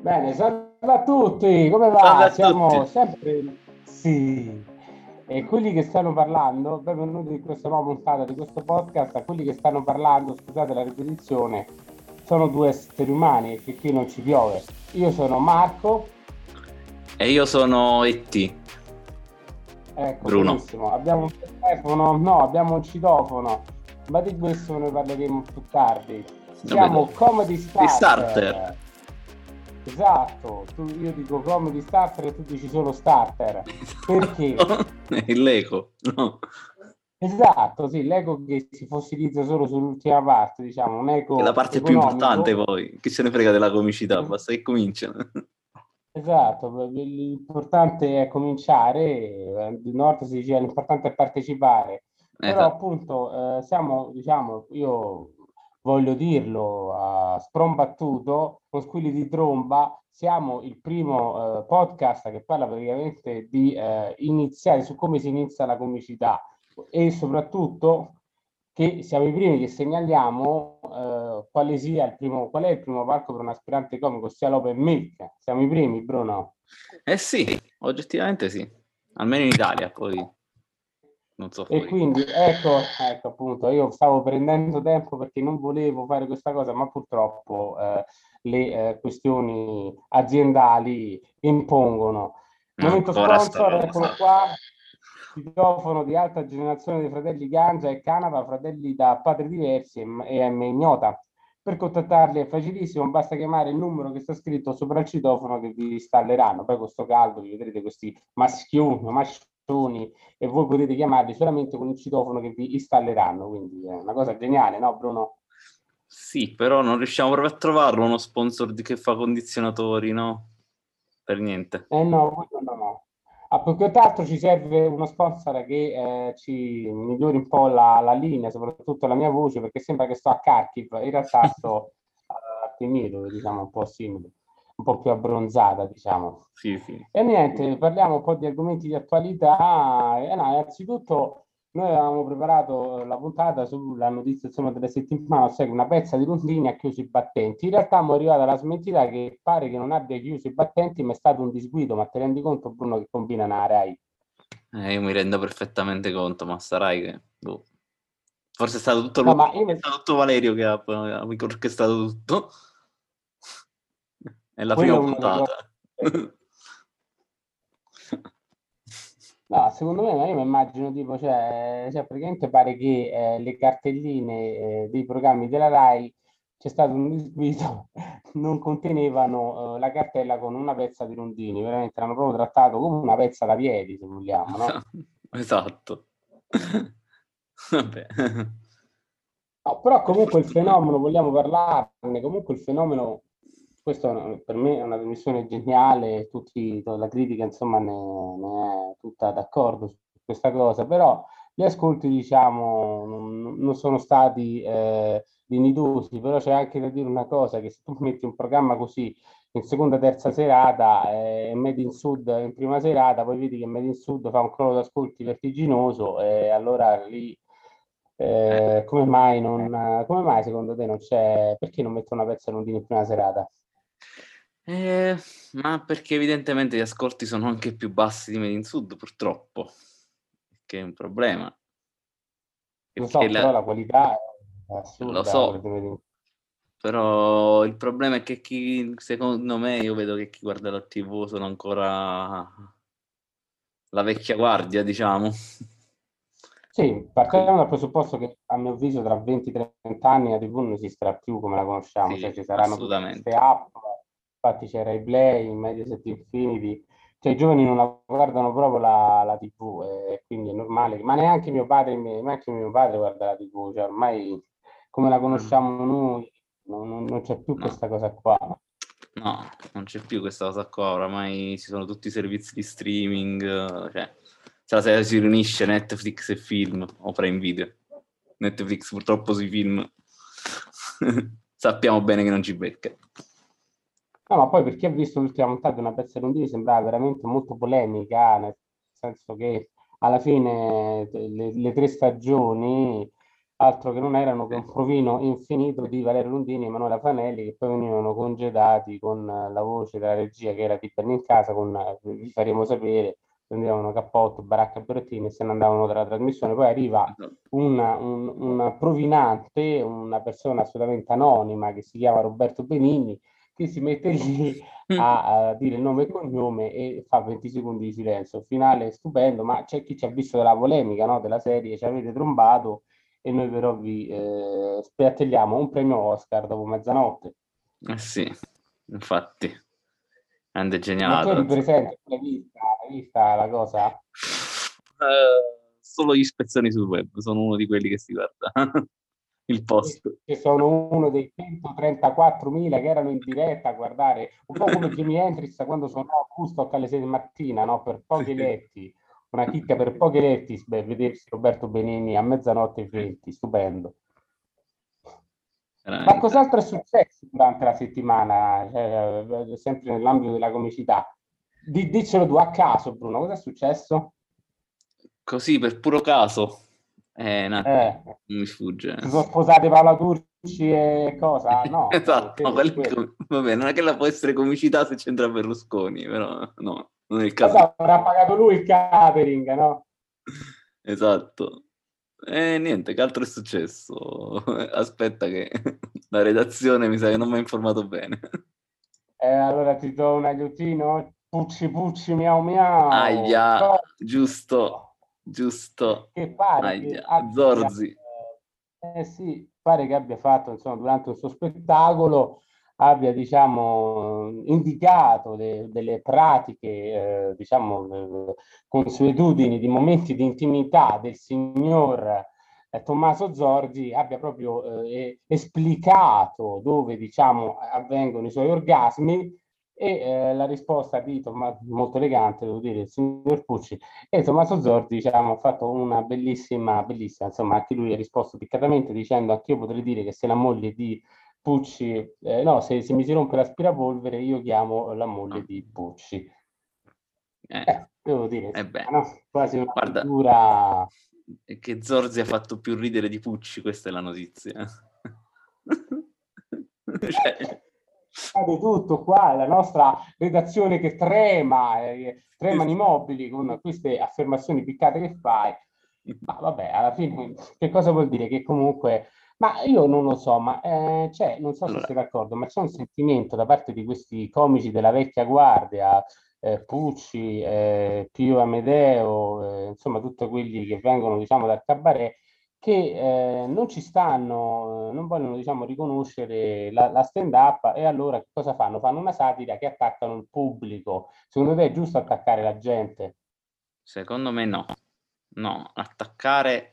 Bene, salve a tutti, come va? Siamo tutti. sempre sì. E quelli che stanno parlando, benvenuti in questa nuova puntata di questo podcast, a quelli che stanno parlando, scusate la ripetizione, sono due esseri umani che qui non ci piove. Io sono Marco. E io sono E.T. Ecco, Bruno. Benissimo. Abbiamo un telefono, no, abbiamo un citofono, ma di questo ne parleremo più tardi. Siamo Comedy Starter. starter. Esatto, tu, io dico Comedy Starter e tu dici solo Starter. Perché? Il Lego, no. Esatto, sì, l'ego che si fossilizza solo sull'ultima parte, diciamo, un eco... È la parte economico. più importante poi, chi se ne frega della comicità, basta che cominciano. Esatto, l'importante è cominciare, di nord si dice l'importante è partecipare, però esatto. appunto eh, siamo, diciamo, io voglio dirlo a sprombattuto, con squilli di tromba, siamo il primo eh, podcast che parla praticamente di eh, iniziare, su come si inizia la comicità e soprattutto che siamo i primi che segnaliamo eh, quale sia il primo, qual è il primo parco per un aspirante comico, sia l'open mic. Siamo i primi, Bruno. Eh sì, oggettivamente sì, almeno in Italia, poi non so. E quindi ecco, ecco appunto, io stavo prendendo tempo perché non volevo fare questa cosa, ma purtroppo eh, le eh, questioni aziendali impongono. Momento sponsor, eccolo qua, citofono di alta generazione dei fratelli Gangia e Canava, fratelli da padri diversi e M ignota. Per contattarli è facilissimo, basta chiamare il numero che sta scritto sopra il citofono che vi installeranno. Poi con sto caldo vi vedrete questi maschioni, mascioni e voi potete chiamarli solamente con il citofono che vi installeranno. Quindi è una cosa geniale, no Bruno? Sì, però non riusciamo proprio a trovarlo uno sponsor che fa condizionatori, no? Per niente. Eh no, no, no. A più che altro ci serve uno sponsor che eh, ci migliori un po' la, la, linea, soprattutto la mia voce, perché sembra che sto a Kharkiv, in realtà sto a Timido, diciamo un po' simile, un po' più abbronzata, diciamo. Sì, sì. E niente, parliamo un po' di argomenti di attualità. Eh, no, innanzitutto noi avevamo preparato la puntata sulla notizia insomma, della settimana, ossia che una pezza di Rondini ha chiuso i battenti. In realtà siamo arrivati alla smentita che pare che non abbia chiuso i battenti, ma è stato un disguido. Ma ti rendi conto, Bruno, che combina una Rai? Eh, io mi rendo perfettamente conto, ma sarai che... Boh. Forse è stato tutto, no, lui, io... è stato tutto Valerio che ha, ha orchestrato tutto. È la Quello prima puntata. No, secondo me, io mi immagino tipo, cioè, cioè praticamente pare che eh, le cartelline eh, dei programmi della RAI c'è stato un disguido, non contenevano eh, la cartella con una pezza di rondini, veramente l'hanno proprio trattato come una pezza da piedi, se vogliamo, no? Esatto. Vabbè. No, però comunque il fenomeno, vogliamo parlarne, comunque il fenomeno questo per me è una missione geniale, tutti, la critica insomma ne, ne, è tutta d'accordo su questa cosa, però gli ascolti diciamo non, non sono stati eh, dignitosi, però c'è anche da dire una cosa, che se tu metti un programma così in seconda, terza serata eh, e Made in Sud in prima serata, poi vedi che Made in Sud fa un crollo d'ascolti vertiginoso e allora lì eh, come, mai non, come mai secondo te non c'è, perché non metto una pezza in prima serata? Eh, ma perché evidentemente gli ascolti sono anche più bassi di Made in Sud, purtroppo, che è un problema. Lo so, la... però la qualità è assurda. Lo so, però il problema è che chi, secondo me, io vedo che chi guarda la TV sono ancora la vecchia guardia, diciamo. Sì, partiamo dal presupposto che a mio avviso tra 20-30 anni la TV non esisterà più come la conosciamo, sì, cioè ci saranno queste app infatti c'era i Play, Mediaset Infinity, cioè i giovani non la guardano proprio la, la TV e quindi è normale, ma neanche mio padre, neanche mio padre guarda la TV, cioè ormai come la conosciamo noi non, non c'è più no. questa cosa qua. No, non c'è più questa cosa qua, oramai ci sono tutti i servizi di streaming, cioè se la sera si riunisce Netflix e film o Prime Video. Netflix purtroppo sui film sappiamo bene che non ci becca. No, ma poi per chi ha visto l'ultima puntata di una pezza rondini sembrava veramente molto polemica, nel senso che alla fine le, le tre stagioni altro che non erano che un provino infinito di Valerio Lundini e Emanuela Fanelli che poi venivano congedati con la voce della regia che era di Benni in casa con vi faremo sapere prendevano cappotto, baracca e berrettini e se ne andavano dalla trasmissione. Poi arriva una, un, una provinante, una persona assolutamente anonima che si chiama Roberto Benigni, che si mette lì a, a, dire il nome e cognome e fa 20 secondi di silenzio. Finale stupendo, ma c'è chi ci ha visto della polemica no? della serie, ci avete trombato e noi però vi eh, spiattelliamo un premio Oscar dopo mezzanotte. Eh sì, infatti, grande genialato. Ma tu presente, l'hai vista, hai vista la cosa? Uh, solo gli spezzoni sul web, sono uno di quelli che si guarda. il post. Che sono uno dei 134.000 che erano in diretta a guardare, un po' come Jimi Hendrix quando suonò a Woodstock alle 6 di mattina, no? per pochi letti una chicca per pochi letti, beh, vedersi Roberto Benini a mezzanotte e 20, stupendo. Ma cos'altro è successo durante la settimana, eh, sempre nell'ambito della comicità? D- dicelo tu a caso, Bruno, cosa è successo? Così, per puro caso. Eh, no, eh. mi sfugge. Si sono sposate Paola Turci e cosa? No. esatto, no, com- vabbè, non è che la può essere comicità se c'entra Berlusconi, però no, non è il caso. Esatto, avrà pagato lui il catering, no? Esatto. E niente, che altro è successo? Aspetta che la redazione mi sa che non mi ha informato bene. Eh, allora ti do un aiutino? Pucci pucci miau miau. Aia, no. giusto, giusto. Che pare Aia. Che Zorzi. Eh sì, pare che abbia fatto insomma, durante il suo spettacolo abbia diciamo, indicato le, delle pratiche, eh, diciamo, consuetudini di momenti di intimità del signor eh, Tommaso Zorzi, abbia proprio eh, esplicato dove diciamo, avvengono i suoi orgasmi e eh, la risposta di Tommaso, molto elegante, devo dire, il signor Pucci e Tommaso Zorzi diciamo, ha fatto una bellissima, bellissima, insomma anche lui ha risposto piccatamente dicendo anche io potrei dire che se la moglie di Pucci, eh, no, se, se, mi si rompe l'aspirapolvere io chiamo la moglie di Pucci. Eh, eh, devo dire, eh no? quasi una Guarda, figura... Che Zorzi ha fatto più ridere di Pucci, questa è la notizia. cioè... Di tutto qua, la nostra redazione che trema, eh, tremano i mobili con queste affermazioni piccate che fai. Ma vabbè, alla fine che cosa vuol dire? Che comunque ma io non lo so, ma eh, c'è, non so se sei d'accordo, ma c'è un sentimento da parte di questi comici della vecchia guardia, eh, Pucci, eh, Pio Amedeo, eh, insomma tutti quelli che vengono diciamo dal cabaret, che eh, non ci stanno, non vogliono diciamo riconoscere la, la stand-up e allora cosa fanno? Fanno una satira che attaccano il pubblico. Secondo te è giusto attaccare la gente? Secondo me no. No, attaccare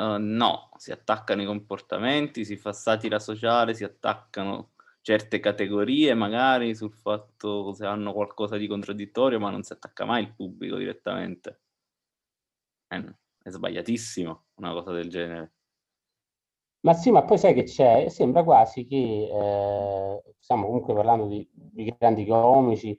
Uh, no, si attaccano i comportamenti, si fa satira sociale, si attaccano certe categorie magari sul fatto se hanno qualcosa di contraddittorio, ma non si attacca mai il pubblico direttamente. Eh, è sbagliatissimo una cosa del genere. Ma sì, ma poi sai che c'è? Sembra quasi che, eh, stiamo comunque parlando di, di grandi comici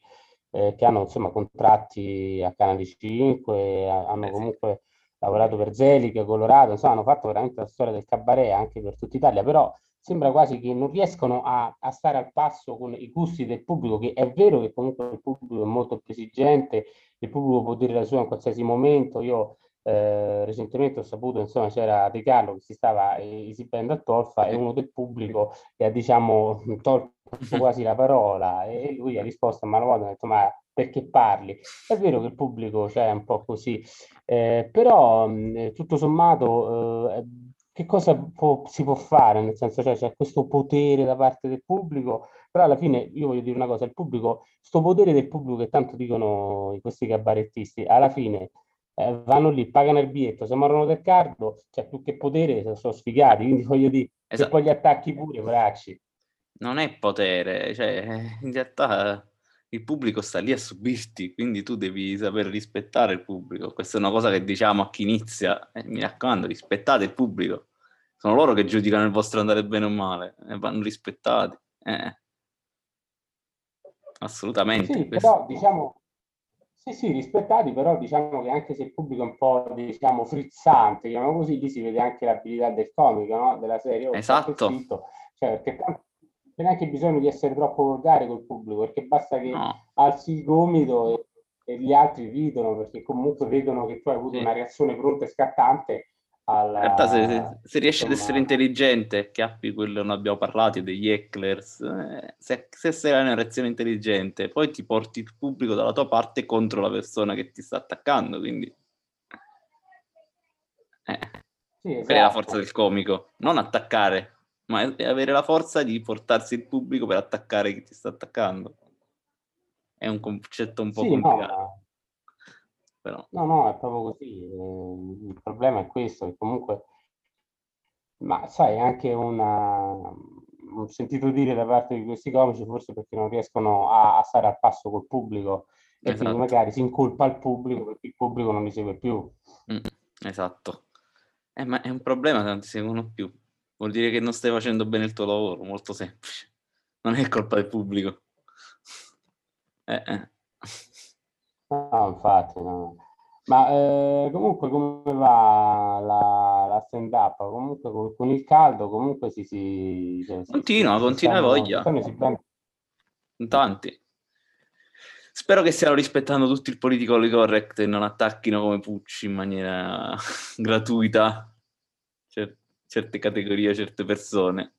eh, che hanno insomma contratti a Canale 5, hanno eh, comunque lavorato per Zelica, Colorado, insomma hanno fatto veramente la storia del cabaret anche per tutta Italia, però sembra quasi che non riescono a, a, stare al passo con i gusti del pubblico, che è vero che comunque il pubblico è molto più esigente, il pubblico può dire la sua in qualsiasi momento, io eh, recentemente ho saputo, insomma, c'era Di Carlo che si stava esibendo a Tolfa e uno del pubblico gli ha, diciamo, tolto quasi la parola e lui ha risposto a Malavoglia, ha detto ma perché parli. È vero che il pubblico c'è cioè, un po' così, eh, però mh, tutto sommato eh, che cosa può, si può fare? Nel senso cioè, c'è questo potere da parte del pubblico, però alla fine io voglio dire una cosa, il pubblico, questo potere del pubblico che tanto dicono questi cabarettisti, alla fine eh, vanno lì, pagano il biglietto, se morrono del cardo, c'è più che potere, sono sfigati, quindi voglio dire, esatto. se poi gli attacchi pure, bracci. Non è potere, cioè in realtà il pubblico sta lì a subirti, quindi tu devi saper rispettare il pubblico. Questa è una cosa che diciamo a chi inizia, eh, mi raccomando, rispettate il pubblico. Sono loro che giudicano il vostro andare bene o male, e vanno rispettati. Eh. Assolutamente. Sì, però diciamo, Sì, sì, rispettati, però diciamo che anche se il pubblico è un po', diciamo, frizzante, diciamo così, lì si vede anche l'abilità del comico, no? Della serie. Oh, esatto. Cioè, perché tanto non è neanche bisogno di essere troppo volgare col pubblico, perché basta che no. alzi il gomito e, e, gli altri ridono, perché comunque vedono che tu hai avuto sì. una reazione pronta e scattante alla, in realtà se, se riesci insomma... ad essere intelligente, che appi quello non abbiamo parlato, degli hecklers, eh, se, se sei una reazione intelligente, poi ti porti il pubblico dalla tua parte contro la persona che ti sta attaccando, quindi... Eh. Sì, esatto. è la forza del comico, non attaccare, ma avere la forza di portarsi il pubblico per attaccare chi ti sta attaccando. È un concetto un po' sì, complicato. No, però. No, no, è proprio così. Eh, il problema è questo, che comunque, ma sai, anche una, ho sentito dire da parte di questi comici, forse perché non riescono a, a stare al passo col pubblico e esatto. quindi magari si incolpa il pubblico perché il pubblico non li segue più. Mm, esatto. Eh, ma è un problema se non ti seguono più. Vuol dire che non stai facendo bene il tuo lavoro, molto semplice. Non è colpa del pubblico. Eh, eh. No, infatti, no. Ma eh, comunque come va la, la stand up? Comunque con, con il caldo comunque si... si cioè, continua, si, continua si voglia. Si Tanti. Spero che stiano rispettando tutti il politically correct e non attacchino come Pucci in maniera gratuita cer- certe categorie, certe persone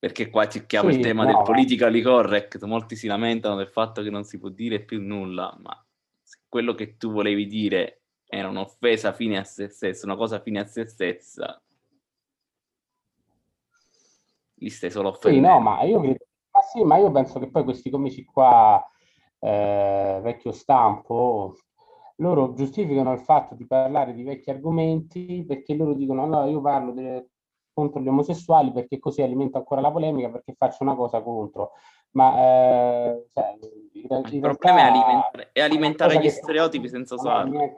perché qua cerchiamo sì, il tema no. del politically correct, molti si lamentano del fatto che non si può dire più nulla, ma se quello che tu volevi dire era un'offesa fine a se stessa, una cosa fine a se stessa, li stai solo offendendo. Sì, no, ma io, ma sì, ma io penso che poi questi comici qua, eh, vecchio stampo, loro giustificano il fatto di parlare di vecchi argomenti perché loro dicono allora io parlo delle contro gli omosessuali perché così alimento ancora la polemica perché faccio una cosa contro. Ma eh, cioè, in, in il problema è alimentare, è alimentare gli stereotipi senza usarli.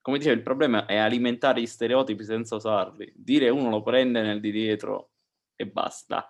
Come dicevo, il problema è alimentare gli stereotipi senza usarli. Dire uno lo prende nel di dietro e basta.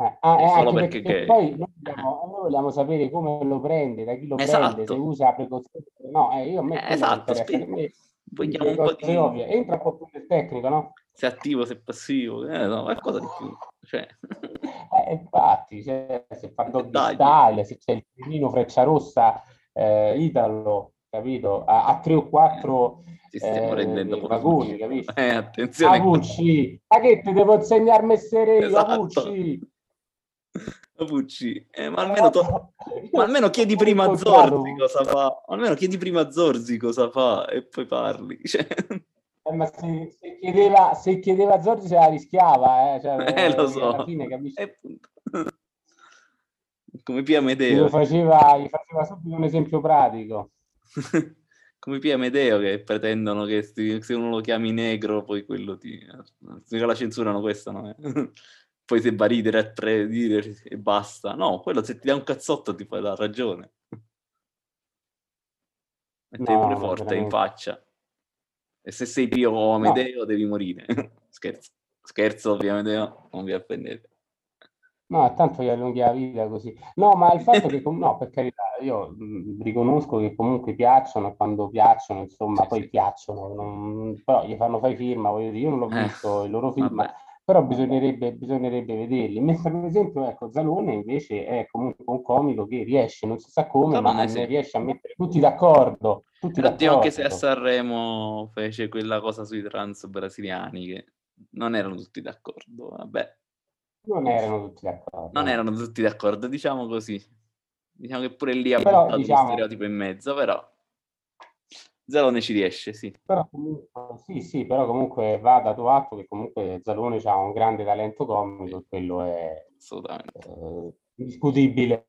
Eh, ah, eh, solo perché, perché che... poi noi vogliamo, noi vogliamo, sapere come lo prende, da chi lo esatto. prende, se usa precocemente. No, eh, io a me eh, esatto, me, vogliamo un po' di... Ovvie. Entra un po' più nel tecnico, no? Se attivo, se passivo, eh, no, qualcosa di più. Cioè. Eh, infatti, cioè, se fa doggy style, se c'è il pinino freccia rossa eh, Italo, capito? A, a tre o quattro Ci stiamo eh, rendendo vagoni, capito? Eh, attenzione. Avucci, ma che ti devo insegnare messere io, esatto. Avucci? Pucci, eh, ma, almeno to- ma almeno chiedi prima a Zorzi cosa fa, almeno chiedi prima a Zorzi cosa fa e poi parli. Cioè... Eh, ma se, se, chiedeva, se chiedeva a Zorzi se la rischiava, eh, cioè, eh lo so. Alla fine, Eh, Come Pia Medeo. Gli faceva, gli faceva subito un esempio pratico. Come Pia Medeo che pretendono che se uno lo chiami negro poi quello ti... La censurano questa, no? Poi se va a ridere a tre dire e basta. No, quello se ti dà un cazzotto ti fai la ragione. Metti no, pure forte veramente. in faccia. E se sei Pio o Amedeo no. devi morire. Scherzo. Scherzo, Amedeo, non vi offendete. No, tanto gli allunghi la vita così. No, ma il fatto che, no, per carità, io mh, riconosco che comunque piacciono, quando piacciono, insomma, sì, poi sì. piacciono, non, però gli fanno fare firma, voglio dire, io non l'ho eh, visto il loro film, vabbè però bisognerebbe, bisognerebbe vederli. Mentre per esempio, ecco, Zalone invece è comunque un comico che riesce, non si sa come, Zalone, ma sì. riesce a mettere tutti d'accordo. Tutti d'accordo. anche se a Sanremo fece quella cosa sui trans brasiliani che non erano tutti d'accordo, vabbè. Non erano tutti d'accordo. Non erano tutti d'accordo, diciamo così. Diciamo che pure lì ha buttato diciamo... stereotipo in mezzo, però Zalone ci riesce, sì. Però comunque, sì, sì, però comunque va dato atto che comunque Zalone ha un grande talento comico quello è assolutamente eh, discutibile.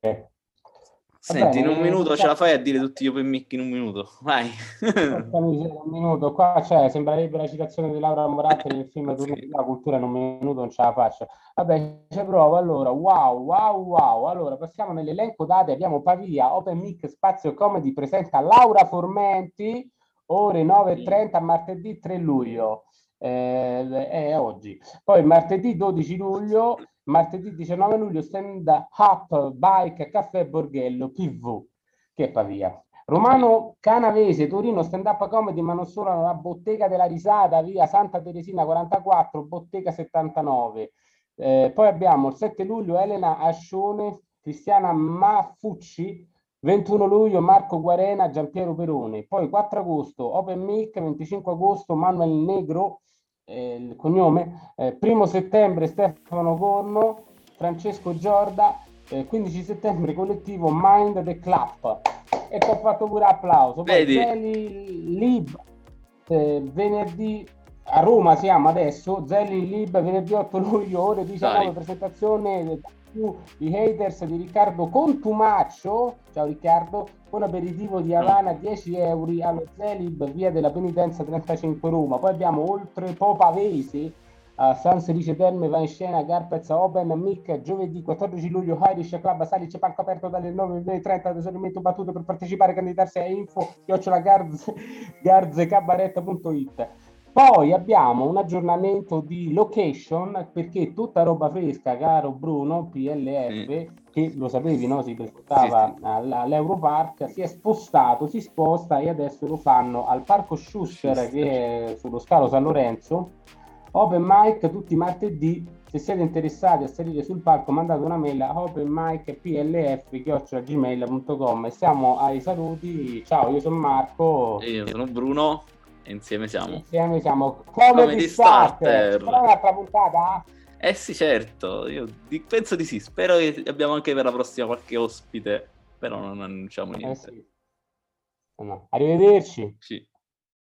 Senti, in un minuto ce la fai a dire tutti gli open mic in un minuto? Vai. un minuto, qua cioè, sembrerebbe la citazione di Laura Moratti nel film sì. La cultura in un minuto non ce la faccio. Vabbè, ci provo allora. Wow, wow, wow. Allora, passiamo nell'elenco date. Abbiamo Pavia, Open Mic, Spazio Comedy presenta Laura Formenti, ore 9.30 martedì 3 luglio. Eh, è oggi. Poi martedì 12 luglio martedì 19 luglio stand up, bike, caffè Borghello, PV, che Pavia. Romano Canavese, Torino, stand up comedy, ma non solo, la bottega della risata, via Santa Teresina 44, bottega 79. Eh, poi abbiamo il 7 luglio Elena Ascione, Cristiana Maffucci, 21 luglio Marco Guarena, Giampiero Perone. Poi 4 agosto Open Mic, 25 agosto Manuel Negro, eh, il cognome, eh, 1 settembre Stefano Corno, Francesco Giorda, eh, 15 settembre collettivo Mind the Clap e ti ho fatto pure applauso. Poi Zeli Lib eh, venerdì a Roma siamo adesso, Zelli Lib venerdì 8 luglio ore 19 Dai. presentazione più i haters di Riccardo Contumaccio, ciao Riccardo, un aperitivo di Havana 10 euro allo Zelib, via della penitenza 35 Roma. Poi abbiamo oltre Popavesi, a San Serice Terme va in scena Garpez Open Mic giovedì 14 luglio Irish Club Salice Palco aperto dalle 9.30 tesorimento battuto per partecipare candidarsi a info chiocciola garzecabaret.it poi abbiamo un aggiornamento di location perché tutta roba fresca, caro Bruno, PLF, mm. che lo sapevi, no? si presentava sì, sì. all'Europark, si è spostato, si sposta e adesso lo fanno al Parco Schuster, che è sullo scalo San Lorenzo. Open mic tutti i martedì. Se siete interessati a salire sul palco, mandate una mail a openmicplf.gmail.com e siamo ai saluti. Ciao, io sono Marco. E io sono Bruno insieme siamo. Insieme siamo come, come di starter. starter. Un'altra puntata? Eh sì, certo, io penso di sì. Spero che abbiamo anche per la prossima qualche ospite, però non annunciamo eh niente. Eh sì. no. Arrivederci. Sì.